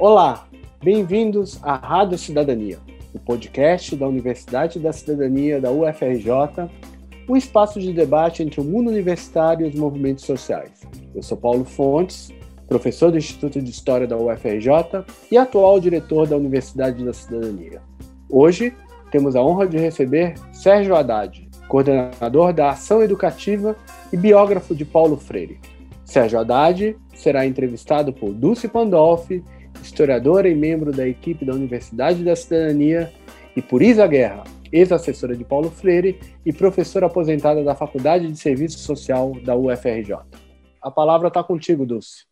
Olá, bem-vindos à Rádio Cidadania, o podcast da Universidade da Cidadania da UFRJ, um espaço de debate entre o mundo universitário e os movimentos sociais. Eu sou Paulo Fontes, professor do Instituto de História da UFRJ e atual diretor da Universidade da Cidadania. Hoje temos a honra de receber Sérgio Haddad, coordenador da Ação Educativa e biógrafo de Paulo Freire. Sérgio Haddad será entrevistado por Dulce Pandolfi historiadora e membro da equipe da Universidade da Cidadania, e por Isa Guerra, ex-assessora de Paulo Freire e professora aposentada da Faculdade de Serviço Social da UFRJ. A palavra está contigo, Dulce.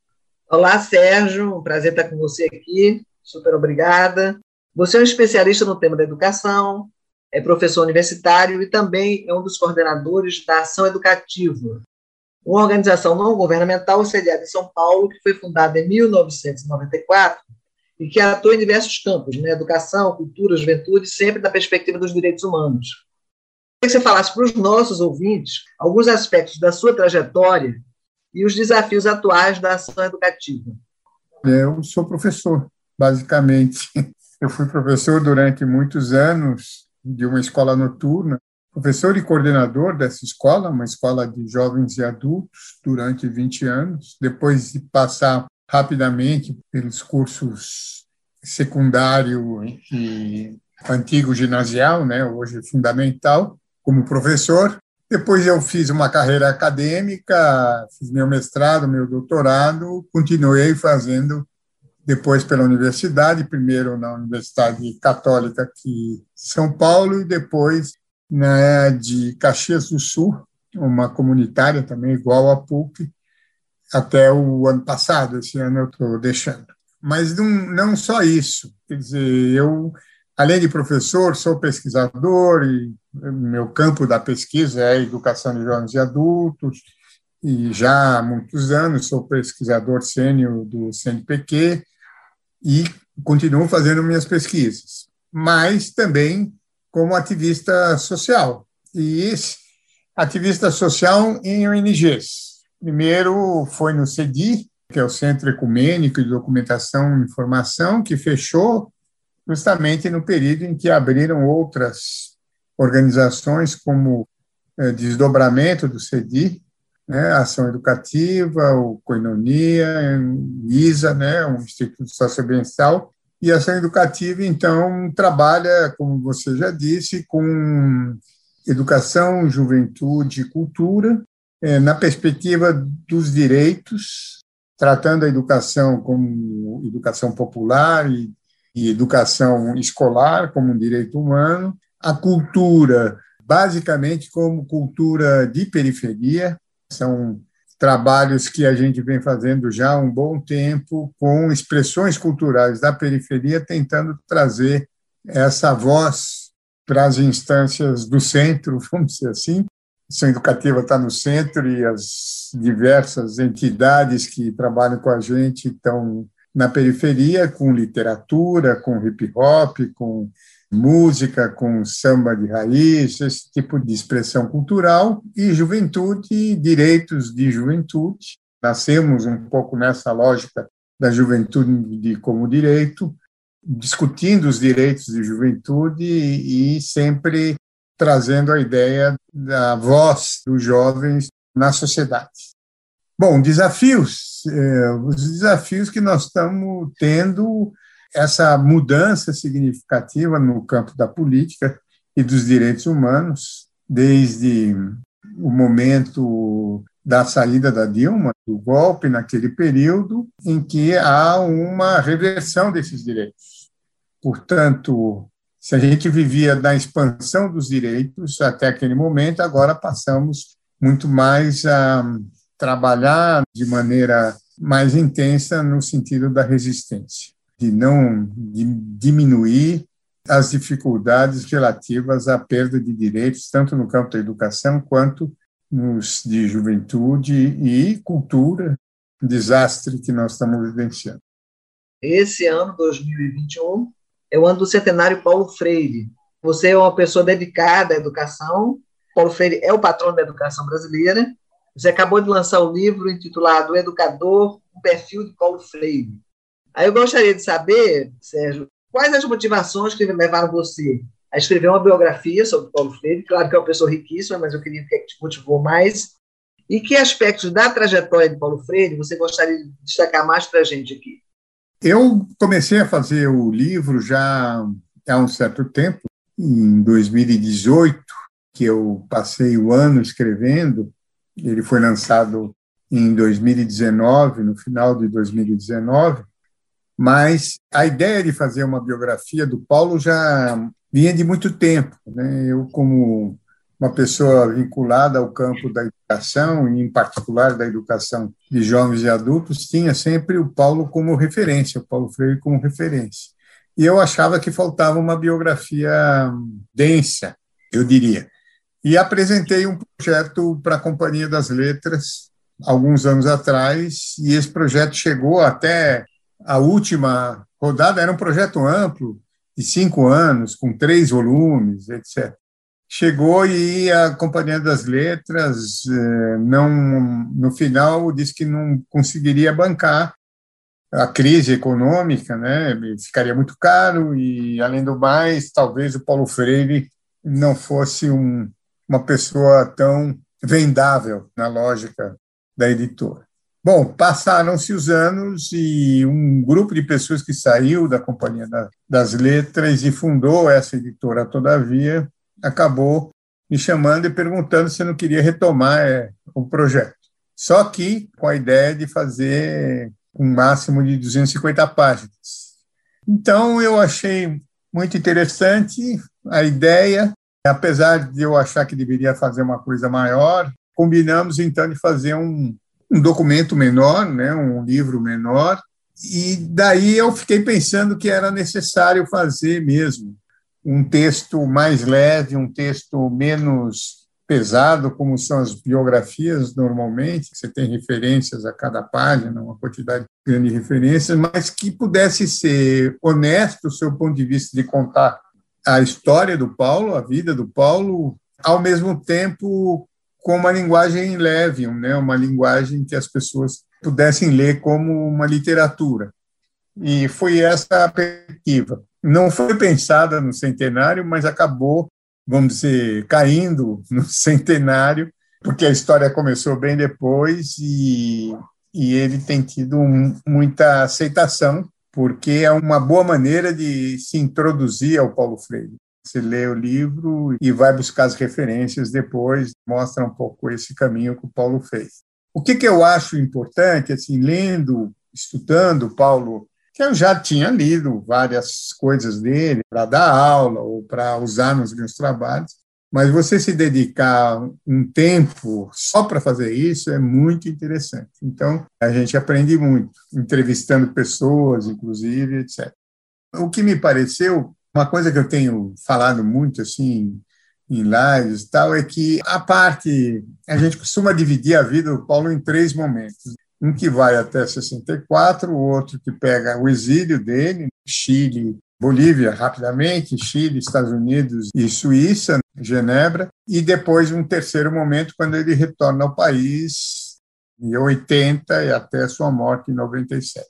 Olá, Sérgio. Um prazer estar com você aqui. Super obrigada. Você é um especialista no tema da educação, é professor universitário e também é um dos coordenadores da Ação Educativa, uma organização não governamental sediada em São Paulo, que foi fundada em 1994 e que atua em diversos campos, né? educação, cultura, juventude, sempre da perspectiva dos direitos humanos. Queria que você falasse para os nossos ouvintes alguns aspectos da sua trajetória e os desafios atuais da ação educativa. Eu sou professor, basicamente. Eu fui professor durante muitos anos de uma escola noturna professor e coordenador dessa escola, uma escola de jovens e adultos, durante 20 anos. Depois de passar rapidamente pelos cursos secundário e antigo ginasial, né, hoje fundamental, como professor. Depois eu fiz uma carreira acadêmica, fiz meu mestrado, meu doutorado, continuei fazendo depois pela universidade, primeiro na Universidade Católica aqui em São Paulo e depois né, de Caxias do Sul, uma comunitária também igual a PUC, até o ano passado, esse ano eu estou deixando. Mas não, não só isso, quer dizer, eu, além de professor, sou pesquisador e meu campo da pesquisa é educação de jovens e adultos, e já há muitos anos sou pesquisador sênior do CNPq e continuo fazendo minhas pesquisas. Mas também como ativista social. E ativista social em ONGs. Primeiro foi no CEDI, que é o Centro Ecumênico de Documentação e Informação, que fechou justamente no período em que abriram outras organizações como é, desdobramento do CEDI, né, Ação Educativa, o Coinonia, o ISA, né, o Instituto Socioambiental, e ação educativa, então, trabalha, como você já disse, com educação, juventude e cultura, é, na perspectiva dos direitos, tratando a educação como educação popular e, e educação escolar como um direito humano, a cultura, basicamente, como cultura de periferia, são trabalhos que a gente vem fazendo já há um bom tempo com expressões culturais da periferia, tentando trazer essa voz para as instâncias do centro, vamos dizer assim. A ação educativa está no centro e as diversas entidades que trabalham com a gente estão na periferia, com literatura, com hip hop, com música com samba de raiz, esse tipo de expressão cultural, e juventude, direitos de juventude. Nascemos um pouco nessa lógica da juventude como direito, discutindo os direitos de juventude e sempre trazendo a ideia da voz dos jovens na sociedade. Bom, desafios, eh, os desafios que nós estamos tendo essa mudança significativa no campo da política e dos direitos humanos, desde o momento da saída da Dilma, do golpe, naquele período em que há uma reversão desses direitos. Portanto, se a gente vivia da expansão dos direitos até aquele momento, agora passamos muito mais a trabalhar de maneira mais intensa no sentido da resistência de não diminuir as dificuldades relativas à perda de direitos, tanto no campo da educação quanto nos de juventude e cultura, desastre que nós estamos vivenciando. Esse ano, 2021, é o ano do centenário Paulo Freire. Você é uma pessoa dedicada à educação. Paulo Freire é o patrono da educação brasileira. Você acabou de lançar o um livro intitulado Educador, um perfil de Paulo Freire Aí eu gostaria de saber, Sérgio, quais as motivações que levaram você a escrever uma biografia sobre Paulo Freire? Claro que é uma pessoa riquíssima, mas eu queria que te motivou mais. E que aspectos da trajetória de Paulo Freire você gostaria de destacar mais para a gente aqui? Eu comecei a fazer o livro já há um certo tempo, em 2018, que eu passei o ano escrevendo. Ele foi lançado em 2019, no final de 2019, mas a ideia de fazer uma biografia do Paulo já vinha de muito tempo. Né? Eu, como uma pessoa vinculada ao campo da educação, e em particular da educação de jovens e adultos, tinha sempre o Paulo como referência, o Paulo Freire como referência. E eu achava que faltava uma biografia densa, eu diria. E apresentei um projeto para a Companhia das Letras alguns anos atrás, e esse projeto chegou até a última rodada, era um projeto amplo, de cinco anos, com três volumes, etc chegou e a Companhia das Letras eh, não no final disse que não conseguiria bancar a crise econômica, né? Ficaria muito caro e além do mais, talvez o Paulo Freire não fosse um, uma pessoa tão vendável na lógica da editora. Bom, passaram-se os anos e um grupo de pessoas que saiu da Companhia das Letras e fundou essa editora, todavia, acabou me chamando e perguntando se eu não queria retomar é, o projeto. Só que com a ideia de fazer um máximo de 250 páginas. Então, eu achei muito interessante a ideia, apesar de eu achar que deveria fazer uma coisa maior, combinamos então de fazer um, um documento menor, né, um livro menor, e daí eu fiquei pensando que era necessário fazer mesmo um texto mais leve, um texto menos pesado, como são as biografias normalmente, você tem referências a cada página, uma quantidade grande de referências, mas que pudesse ser honesto do seu ponto de vista de contar a história do Paulo, a vida do Paulo, ao mesmo tempo com uma linguagem leve, né, uma linguagem que as pessoas pudessem ler como uma literatura. E foi essa a perspectiva não foi pensada no centenário, mas acabou, vamos dizer, caindo no centenário, porque a história começou bem depois e, e ele tem tido um, muita aceitação, porque é uma boa maneira de se introduzir ao Paulo Freire. Você lê o livro e vai buscar as referências depois, mostra um pouco esse caminho que o Paulo fez. O que, que eu acho importante, assim, lendo, estudando Paulo que eu já tinha lido várias coisas dele para dar aula ou para usar nos meus trabalhos, mas você se dedicar um tempo só para fazer isso é muito interessante. Então, a gente aprende muito, entrevistando pessoas, inclusive, etc. O que me pareceu, uma coisa que eu tenho falado muito assim em lives e tal, é que a parte, a gente costuma dividir a vida do Paulo em três momentos um que vai até 64, o outro que pega o exílio dele, Chile, Bolívia, rapidamente, Chile, Estados Unidos e Suíça, Genebra, e depois um terceiro momento quando ele retorna ao país em 80 e até sua morte em 97.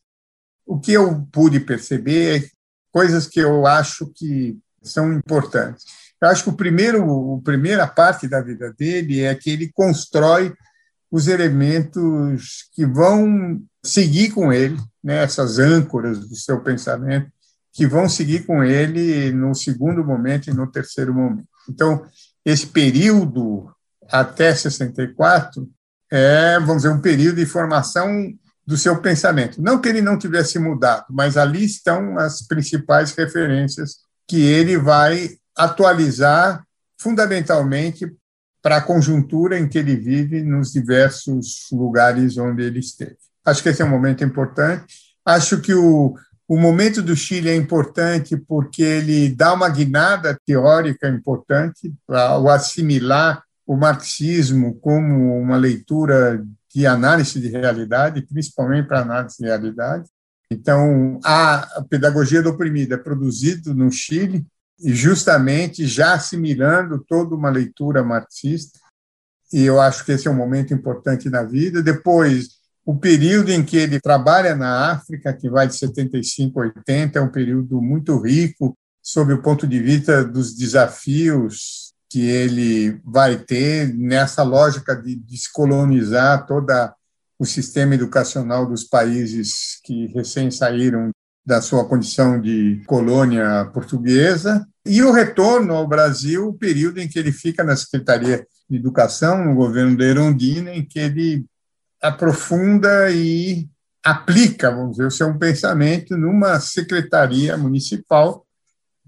O que eu pude perceber é coisas que eu acho que são importantes. Eu acho que o primeiro, a primeira parte da vida dele é que ele constrói os elementos que vão seguir com ele, né, essas âncoras do seu pensamento, que vão seguir com ele no segundo momento e no terceiro momento. Então, esse período até 64 é, vamos dizer, um período de formação do seu pensamento. Não que ele não tivesse mudado, mas ali estão as principais referências que ele vai atualizar fundamentalmente para a conjuntura em que ele vive nos diversos lugares onde ele esteve. Acho que esse é um momento importante. Acho que o, o momento do Chile é importante porque ele dá uma guinada teórica importante para o assimilar o marxismo como uma leitura de análise de realidade, principalmente para análise de realidade. Então, a pedagogia do oprimido é produzido no Chile e justamente já assimilando toda uma leitura marxista, e eu acho que esse é um momento importante na vida. Depois, o período em que ele trabalha na África, que vai de 75 a 80, é um período muito rico sob o ponto de vista dos desafios que ele vai ter nessa lógica de descolonizar toda o sistema educacional dos países que recém saíram da sua condição de colônia portuguesa, e o retorno ao Brasil, o período em que ele fica na Secretaria de Educação, no governo da Erondina, em que ele aprofunda e aplica, vamos dizer, o seu pensamento numa secretaria municipal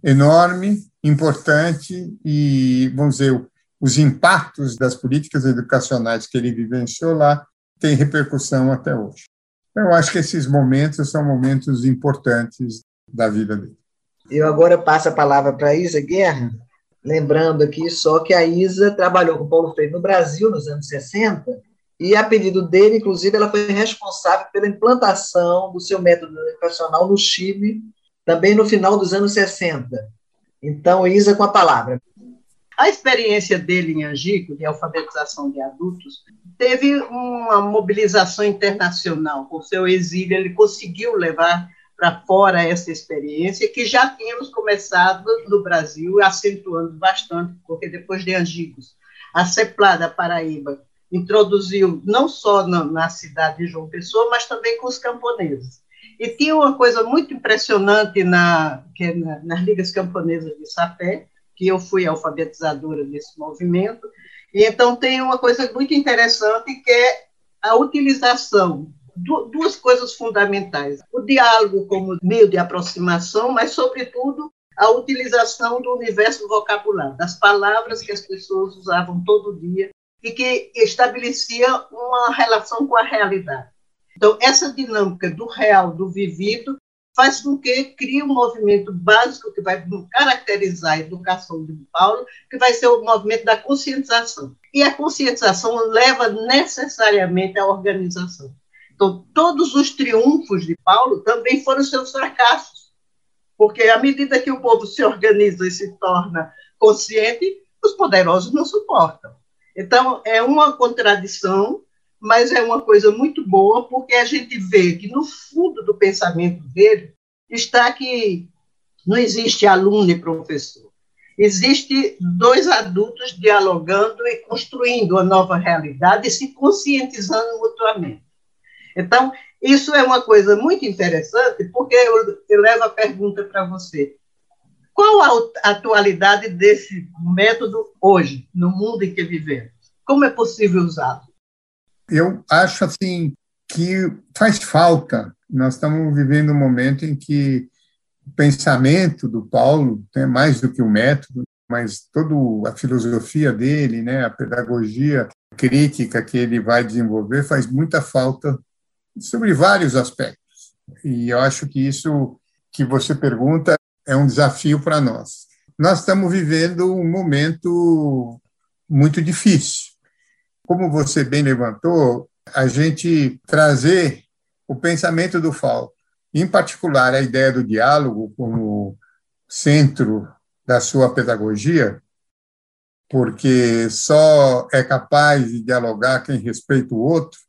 enorme, importante e, vamos dizer, os impactos das políticas educacionais que ele vivenciou lá têm repercussão até hoje. Eu acho que esses momentos são momentos importantes da vida dele. Eu agora passo a palavra para a Isa Guerra, lembrando aqui só que a Isa trabalhou com Paulo Freire no Brasil nos anos 60 e a pedido dele, inclusive, ela foi responsável pela implantação do seu método educacional no Chile, também no final dos anos 60. Então, Isa, com a palavra. A experiência dele em Angico, de alfabetização de adultos, teve uma mobilização internacional. Com seu exílio, ele conseguiu levar para fora essa experiência que já tínhamos começado no Brasil, acentuando bastante, porque depois de Angicos, a CEPLA da Paraíba introduziu não só na, na, cidade de João Pessoa, mas também com os camponeses. E tinha uma coisa muito impressionante na, é na, nas ligas camponesas de Sapé, que eu fui alfabetizadora desse movimento, e então tem uma coisa muito interessante que é a utilização duas coisas fundamentais: o diálogo como meio de aproximação, mas sobretudo a utilização do universo vocabulário, das palavras que as pessoas usavam todo dia e que estabelecia uma relação com a realidade. Então, essa dinâmica do real, do vivido, faz com que crie um movimento básico que vai caracterizar a educação de Paulo, que vai ser o movimento da conscientização. E a conscientização leva necessariamente à organização. Então, todos os triunfos de Paulo também foram seus fracassos, porque à medida que o povo se organiza e se torna consciente, os poderosos não suportam. Então, é uma contradição, mas é uma coisa muito boa, porque a gente vê que no fundo do pensamento dele está que não existe aluno e professor. Existe dois adultos dialogando e construindo uma nova realidade e se conscientizando mutuamente. Então, isso é uma coisa muito interessante, porque eu, eu levo a pergunta para você. Qual a atualidade desse método hoje, no mundo em que vivemos? Como é possível usá-lo? Eu acho assim que faz falta. Nós estamos vivendo um momento em que o pensamento do Paulo, né, mais do que o método, mas toda a filosofia dele, né, a pedagogia crítica que ele vai desenvolver, faz muita falta sobre vários aspectos. E eu acho que isso que você pergunta é um desafio para nós. Nós estamos vivendo um momento muito difícil. Como você bem levantou, a gente trazer o pensamento do FAO, em particular a ideia do diálogo como centro da sua pedagogia, porque só é capaz de dialogar quem respeita o outro,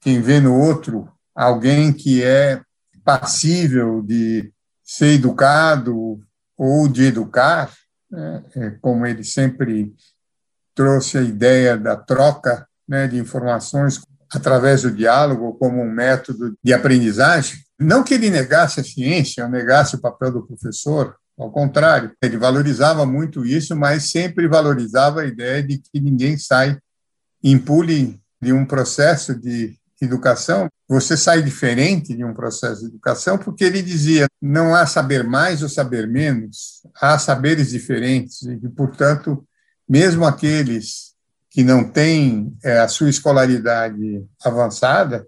quem vê no outro alguém que é passível de ser educado ou de educar, né? É como ele sempre trouxe a ideia da troca né, de informações através do diálogo como um método de aprendizagem. Não que ele negasse a ciência, negasse o papel do professor, ao contrário, ele valorizava muito isso, mas sempre valorizava a ideia de que ninguém sai impune de um processo de educação, você sai diferente de um processo de educação, porque ele dizia: não há saber mais ou saber menos, há saberes diferentes, e, portanto, mesmo aqueles que não têm é, a sua escolaridade avançada,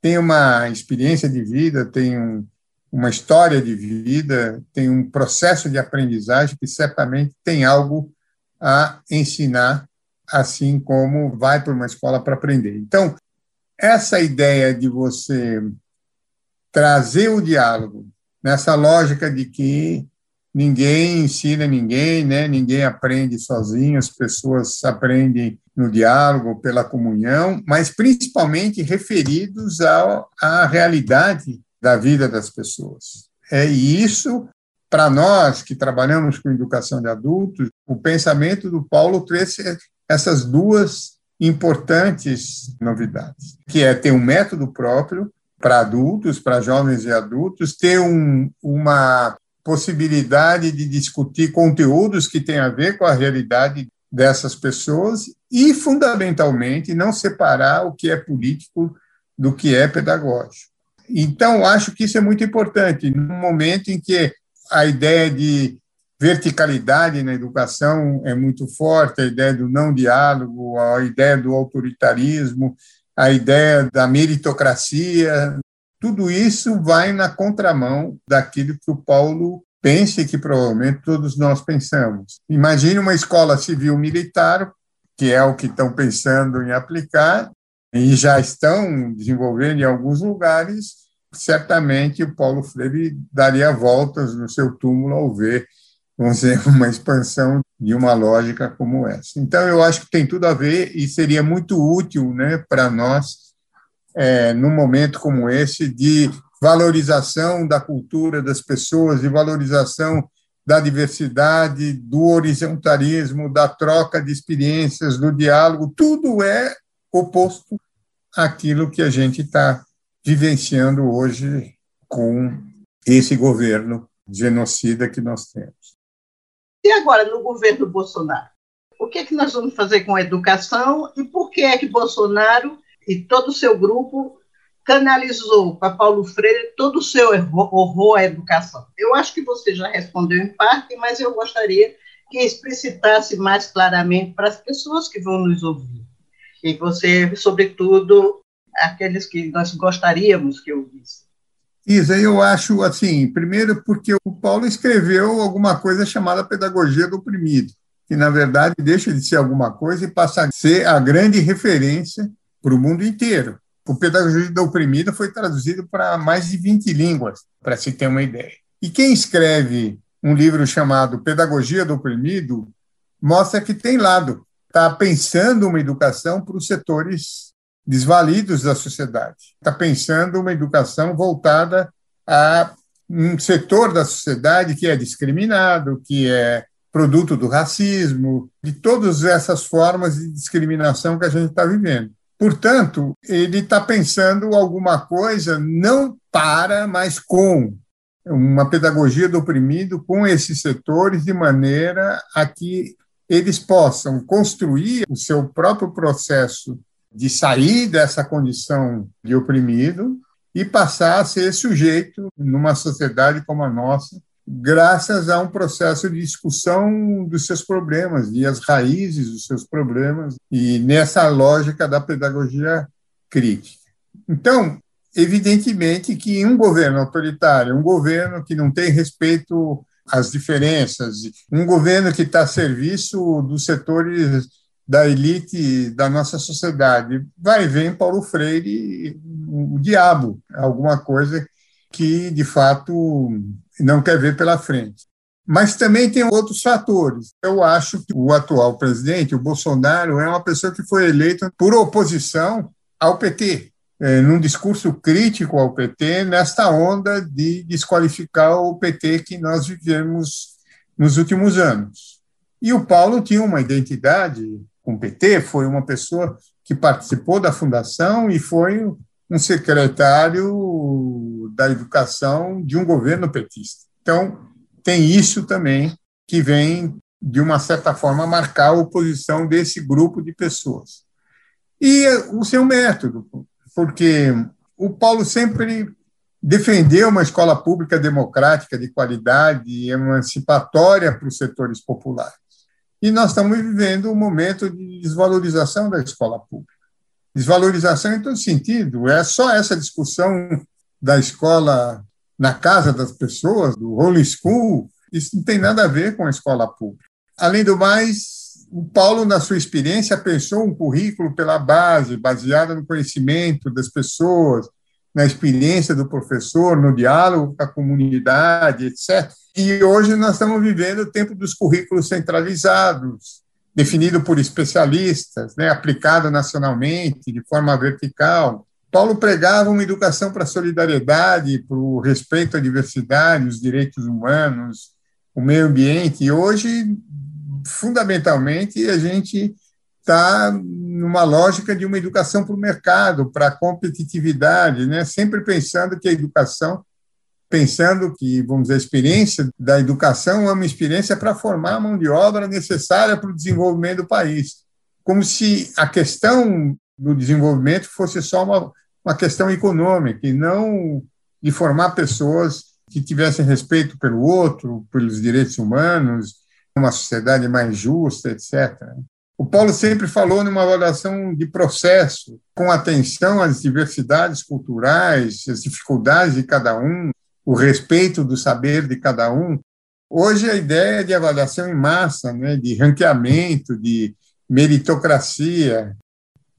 têm uma experiência de vida, têm um, uma história de vida, têm um processo de aprendizagem que certamente tem algo a ensinar, assim como vai para uma escola para aprender. Então, essa ideia de você trazer o diálogo nessa lógica de que ninguém ensina ninguém, né? ninguém aprende sozinho, as pessoas aprendem no diálogo, pela comunhão, mas principalmente referidos ao, à realidade da vida das pessoas. É isso, para nós que trabalhamos com educação de adultos, o pensamento do Paulo trouxe essas duas importantes novidades, que é ter um método próprio para adultos, para jovens e adultos, ter um, uma possibilidade de discutir conteúdos que têm a ver com a realidade dessas pessoas e, fundamentalmente, não separar o que é político do que é pedagógico. Então, acho que isso é muito importante, no momento em que a ideia de verticalidade na educação é muito forte, a ideia do não diálogo, a ideia do autoritarismo, a ideia da meritocracia, tudo isso vai na contramão daquilo que o Paulo pensa e que provavelmente todos nós pensamos. Imagine uma escola civil militar, que é o que estão pensando em aplicar, e já estão desenvolvendo em alguns lugares, certamente o Paulo Freire daria voltas no seu túmulo ao ver vamos dizer, uma expansão de uma lógica como essa. Então, eu acho que tem tudo a ver e seria muito útil né, para nós, é, num momento como esse, de valorização da cultura das pessoas, de valorização da diversidade, do horizontalismo, da troca de experiências, do diálogo, tudo é oposto àquilo que a gente está vivenciando hoje com esse governo genocida que nós temos. E agora, no governo Bolsonaro? O que, é que nós vamos fazer com a educação e por que é que Bolsonaro e todo o seu grupo canalizou para Paulo Freire todo o seu horror à educação? Eu acho que você já respondeu em parte, mas eu gostaria que explicitasse mais claramente para as pessoas que vão nos ouvir. E você, sobretudo, aqueles que nós gostaríamos que ouvissem. Isa, eu acho assim, primeiro porque o Paulo escreveu alguma coisa chamada pedagogia do oprimido, que na verdade deixa de ser alguma coisa e passa a ser a grande referência para o mundo inteiro. O Pedagogia do Oprimido foi traduzido para mais de 20 línguas, para se ter uma ideia. E quem escreve um livro chamado Pedagogia do Oprimido mostra que tem lado, está pensando uma educação para os setores desvalidos da sociedade. Está pensando uma educação voltada a um setor da sociedade que é discriminado, que é produto do racismo, de todas essas formas de discriminação que a gente está vivendo. Portanto, ele está pensando alguma coisa não para, mas com uma pedagogia do oprimido com esses setores de maneira a que eles possam construir o seu próprio processo de sair dessa condição de oprimido e passar a ser sujeito numa sociedade como a nossa, graças a um processo de discussão dos seus problemas e as raízes dos seus problemas e nessa lógica da pedagogia crítica. Então, evidentemente que um governo autoritário, um governo que não tem respeito às diferenças, um governo que está a serviço dos setores da elite da nossa sociedade. Vai ver em Paulo Freire o diabo, alguma coisa que, de fato, não quer ver pela frente. Mas também tem outros fatores. Eu acho que o atual presidente, o Bolsonaro, é uma pessoa que foi eleita por oposição ao PT, é, num discurso crítico ao PT, nesta onda de desqualificar o PT que nós vivemos nos últimos anos. E o Paulo tinha uma identidade com o PT, foi uma pessoa que participou da fundação e foi um secretário da educação de um governo petista. Então, tem isso também que vem, de uma certa forma, marcar a oposição desse grupo de pessoas. E o seu método, porque o Paulo sempre defendeu uma escola pública democrática, de qualidade, emancipatória para os setores populares. E nós estamos vivendo um momento de desvalorização da escola pública. Desvalorização em todo sentido. É só essa discussão da escola na casa das pessoas, do home school, isso não tem nada a ver com a escola pública. Além do mais, o Paulo, na sua experiência, pensou um currículo pela base, baseado no conhecimento das pessoas, na experiência do professor, no diálogo com a comunidade, etc. E hoje nós estamos vivendo o tempo dos currículos centralizados, definido por especialistas, né, aplicado nacionalmente, de forma vertical. Paulo pregava uma educação para a solidariedade, para o respeito à diversidade, os direitos humanos, o meio ambiente. E hoje, fundamentalmente, a gente está numa lógica de uma educação para o mercado, para a competitividade, né? sempre pensando que a educação, pensando que, vamos dizer, a experiência da educação é uma experiência para formar a mão de obra necessária para o desenvolvimento do país. Como se a questão do desenvolvimento fosse só uma, uma questão econômica e não de formar pessoas que tivessem respeito pelo outro, pelos direitos humanos, uma sociedade mais justa, etc. O Paulo sempre falou numa avaliação de processo, com atenção às diversidades culturais, às dificuldades de cada um, o respeito do saber de cada um. Hoje a ideia de avaliação em massa, né, de ranqueamento, de meritocracia,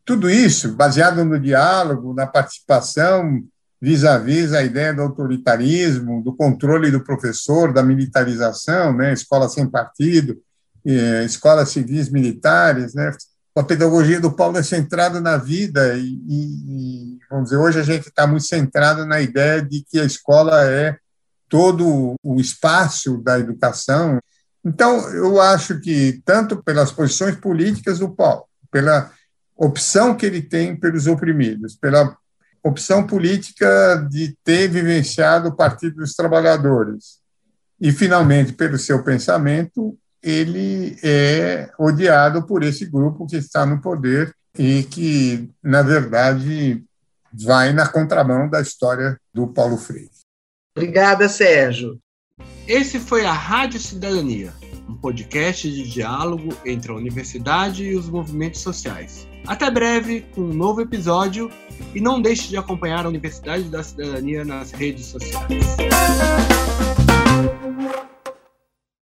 tudo isso baseado no diálogo, na participação, vis-à-vis -vis a ideia do autoritarismo, do controle do professor, da militarização, né, escola sem partido, eh, escolas civis militares, né, a pedagogia do Paulo é centrada na vida e, e vamos dizer, hoje a gente está muito centrado na ideia de que a escola é todo o espaço da educação. Então, eu acho que, tanto pelas posições políticas do Paulo, pela opção que ele tem pelos oprimidos, pela opção política de ter vivenciado o Partido dos Trabalhadores. E, finalmente, pelo seu pensamento, ele é odiado por esse grupo que está no poder e que, na verdade, vai na contramão da história do Paulo Freire. Obrigada, Sérgio. Esse foi a Rádio Cidadania, um podcast de diálogo entre a universidade e os movimentos sociais. Até breve com um novo episódio e não deixe de acompanhar a Universidade da Cidadania nas redes sociais.